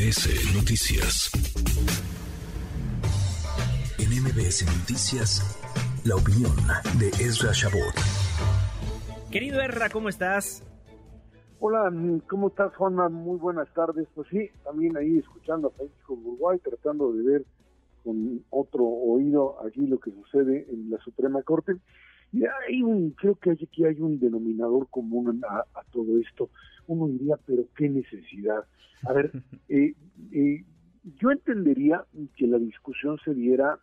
MBS Noticias. En MBS Noticias, la opinión de Ezra Shabot. Querido Ezra, ¿cómo estás? Hola, ¿cómo estás, Juana? Muy buenas tardes. Pues sí, también ahí escuchando a Francisco Uruguay, tratando de ver con otro oído aquí lo que sucede en la Suprema Corte. Y hay un, creo que aquí hay un denominador común a, todo esto. Uno diría, pero qué necesidad. A ver, eh, eh, yo entendería que la discusión se diera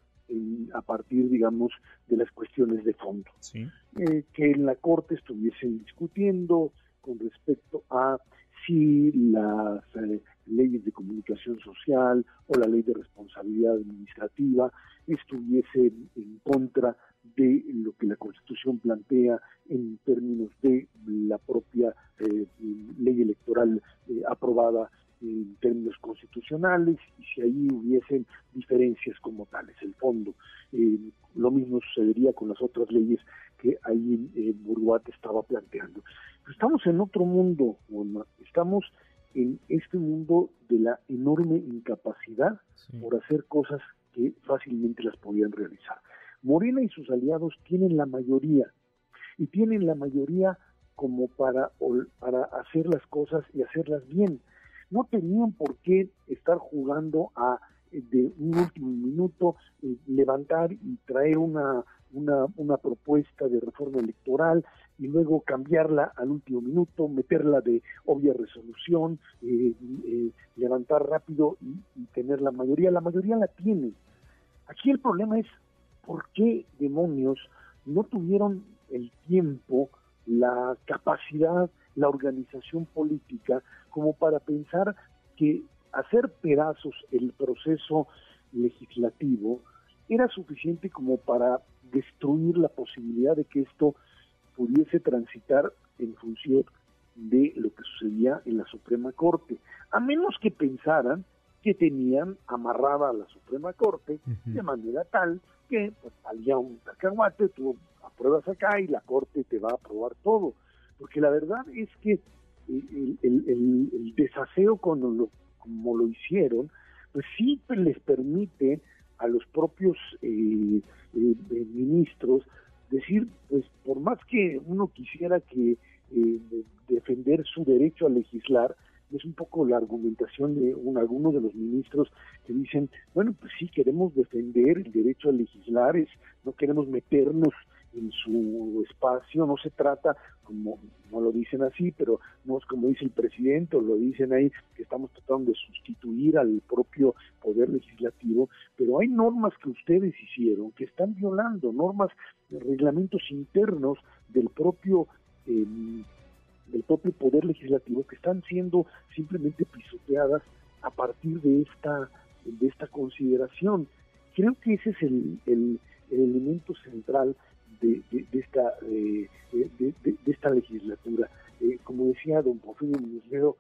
a partir, digamos, de las cuestiones de fondo. Eh, que en la Corte estuviesen discutiendo con respecto a si las leyes de comunicación social o la ley de responsabilidad administrativa estuviesen en contra de lo que la Constitución plantea en términos de aprobada en términos constitucionales y si ahí hubiesen diferencias como tales, el fondo. Eh, lo mismo sucedería con las otras leyes que ahí en Burguat estaba planteando. estamos en otro mundo, estamos en este mundo de la enorme incapacidad por hacer cosas que fácilmente las podían realizar. Morena y sus aliados tienen la mayoría y tienen la mayoría como para, para hacer las cosas y hacerlas bien. No tenían por qué estar jugando a eh, de un último minuto eh, levantar y traer una, una, una, propuesta de reforma electoral y luego cambiarla al último minuto, meterla de obvia resolución, eh, levantar rápido y, y, tener la mayoría. La mayoría la tienen. Aquí el problema es por qué demonios no tuvieron el tiempo, la capacidad, la organización política como para pensar que hacer pedazos el proceso legislativo era suficiente como para destruir la posibilidad de que esto pudiese transitar en función de lo que sucedía en la Suprema Corte, a menos que pensaran que tenían amarrada a la Suprema Corte de manera tal que pues, había un cacahuate, tú apruebas acá y la Corte te va a aprobar todo. Porque la verdad es que el, el, desaseo con lo, como lo hicieron, pues sí les permite a los propios eh, eh, eh, ministros decir, pues por más que uno quisiera que defender su derecho a legislar, es un poco la argumentación de un, algunos de los ministros que dicen, bueno, pues sí, queremos defender el derecho a legislar, es, no queremos meternos en su espacio, no se trata, como no lo dicen así, pero no es como dice el presidente, o lo dicen ahí, que estamos tratando de sustituir al propio poder legislativo, pero hay normas que ustedes hicieron que están violando, normas, reglamentos internos del propio eh, del propio poder legislativo que están siendo simplemente pisoteadas a partir de esta de esta consideración. Creo que ese es el, el, elemento central de, de, esta de, esta legislatura. Eh, como decía don Porfirio Muñoz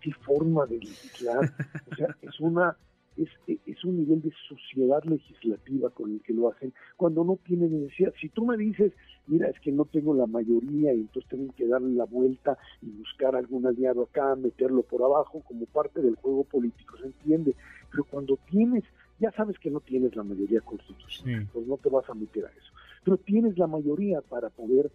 qué forma de legislar. O sea, es una es, es un nivel de sociedad legislativa con el que lo hacen cuando no tienen necesidad. Si tú me dices, mira, es que no tengo la mayoría y entonces tengo que darle la vuelta y buscar algún aliado acá, meterlo por abajo como parte del juego político, se entiende. Pero cuando tienes, ya sabes que no tienes la mayoría constitucional, pues no te vas a meter a eso. Pero tienes la mayoría para poder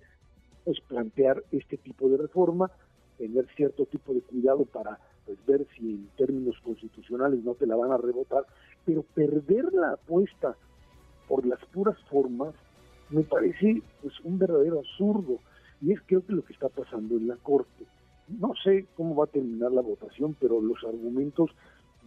pues, plantear este tipo de reforma, tener cierto tipo de cuidado para pues ver si en términos constitucionales no te la van a rebotar, pero perder la apuesta por las puras formas me parece pues un verdadero absurdo y es creo que lo que está pasando en la corte. No sé cómo va a terminar la votación, pero los argumentos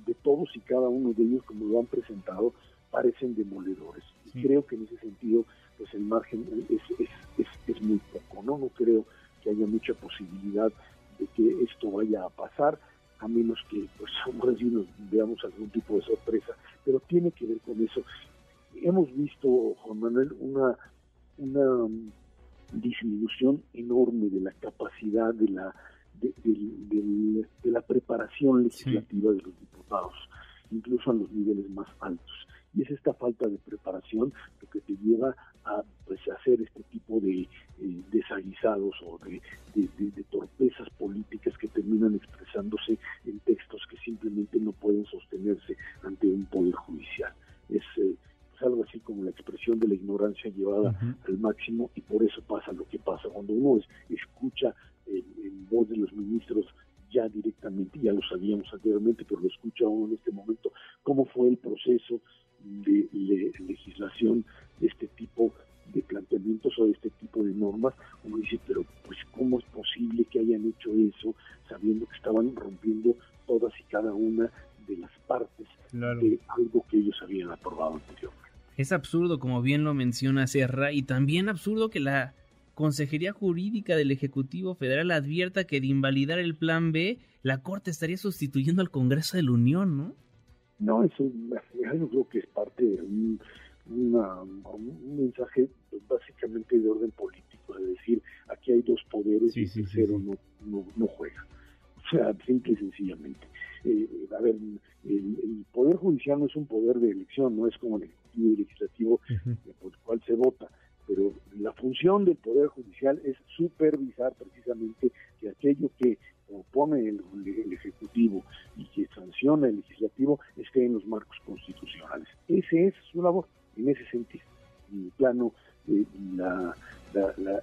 de todos y cada uno de ellos, como lo han presentado, parecen demoledores. Creo que en ese sentido, pues el margen es, es, es, es muy poco, ¿no? No creo que haya mucha posibilidad de que esto vaya a pasar a menos que pues nos veamos algún tipo de sorpresa, pero tiene que ver con eso. Hemos visto, Juan Manuel, una, una um, disminución enorme de la capacidad de la de, la preparación legislativa de los diputados, incluso a los niveles más altos falta de preparación lo que te lleva a pues, hacer este tipo de eh, desaguisados o de, de, de, torpezas políticas que terminan expresándose en textos que simplemente no pueden sostenerse ante un poder judicial. Es eh, pues, algo así como la expresión de la ignorancia llevada al máximo y por eso pasa lo que pasa. Cuando uno es, escucha eh, en voz de los ministros ya directamente, ya lo sabíamos anteriormente, pero lo escucha uno en este momento, cómo fue el proceso, de, legislación de este tipo de planteamientos o de este tipo de normas, uno dice, pero pues cómo es posible que hayan hecho eso sabiendo que estaban rompiendo todas y cada una de las partes de algo que ellos habían aprobado anteriormente. Es absurdo, como bien lo menciona Serra, y también absurdo que la Consejería Jurídica del Ejecutivo Federal advierta que de invalidar el Plan B, la Corte estaría sustituyendo al Congreso de la Unión, ¿no? No, eso yo creo que es parte de un, mensaje básicamente de orden político, de decir, aquí hay dos poderes y el tercero no, no, juega. O sea, simple y sencillamente. Eh, a ver, el, Poder Judicial no es un poder de elección, no es como el Ejecutivo y Legislativo por el cual se vota pero la función del Poder Judicial es supervisar precisamente que aquello que propone el, Ejecutivo sanciona el Legislativo esté en los marcos constitucionales. Ese es su labor, en ese sentido, en el plano de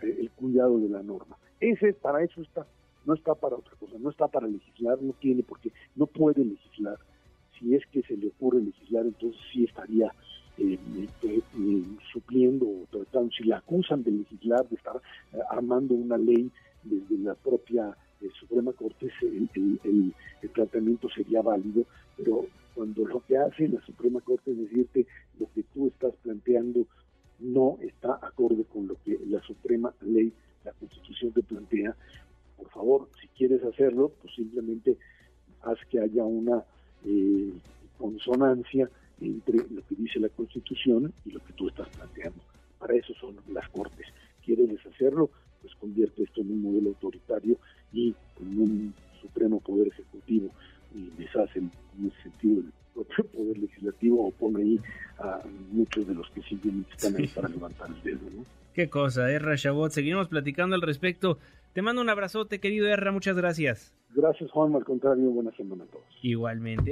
el cuidado de la norma. Ese para eso está, no está para otra cosa, no está para legislar, no tiene porque no puede legislar. Si es que se le ocurre legislar, entonces sí estaría eh, eh, eh, supliendo o tratando, si la acusan de legislar, de estar armando una ley desde la propia Suprema Corte, el, el, el, tratamiento sería válido, pero cuando lo que hace la Suprema Corte es decirte lo que tú estás planteando no está acorde con lo que la Suprema Ley, la Constitución te plantea, por favor, si quieres hacerlo, pues simplemente haz que haya una consonancia entre lo que dice la Constitución y lo que tú estás planteando. Para eso son las Cortes. ¿Quieres deshacerlo? Convierte esto en un modelo autoritario y en un supremo poder ejecutivo y deshace en ese sentido el propio poder legislativo o pone ahí a muchos de los que simplemente están ahí para levantar el dedo. ¿no? Qué cosa, Erra Chabot. Seguimos platicando al respecto. Te mando un abrazote, querido Erra. Muchas gracias. Gracias, Juan. Al contrario, buena semana a todos. Igualmente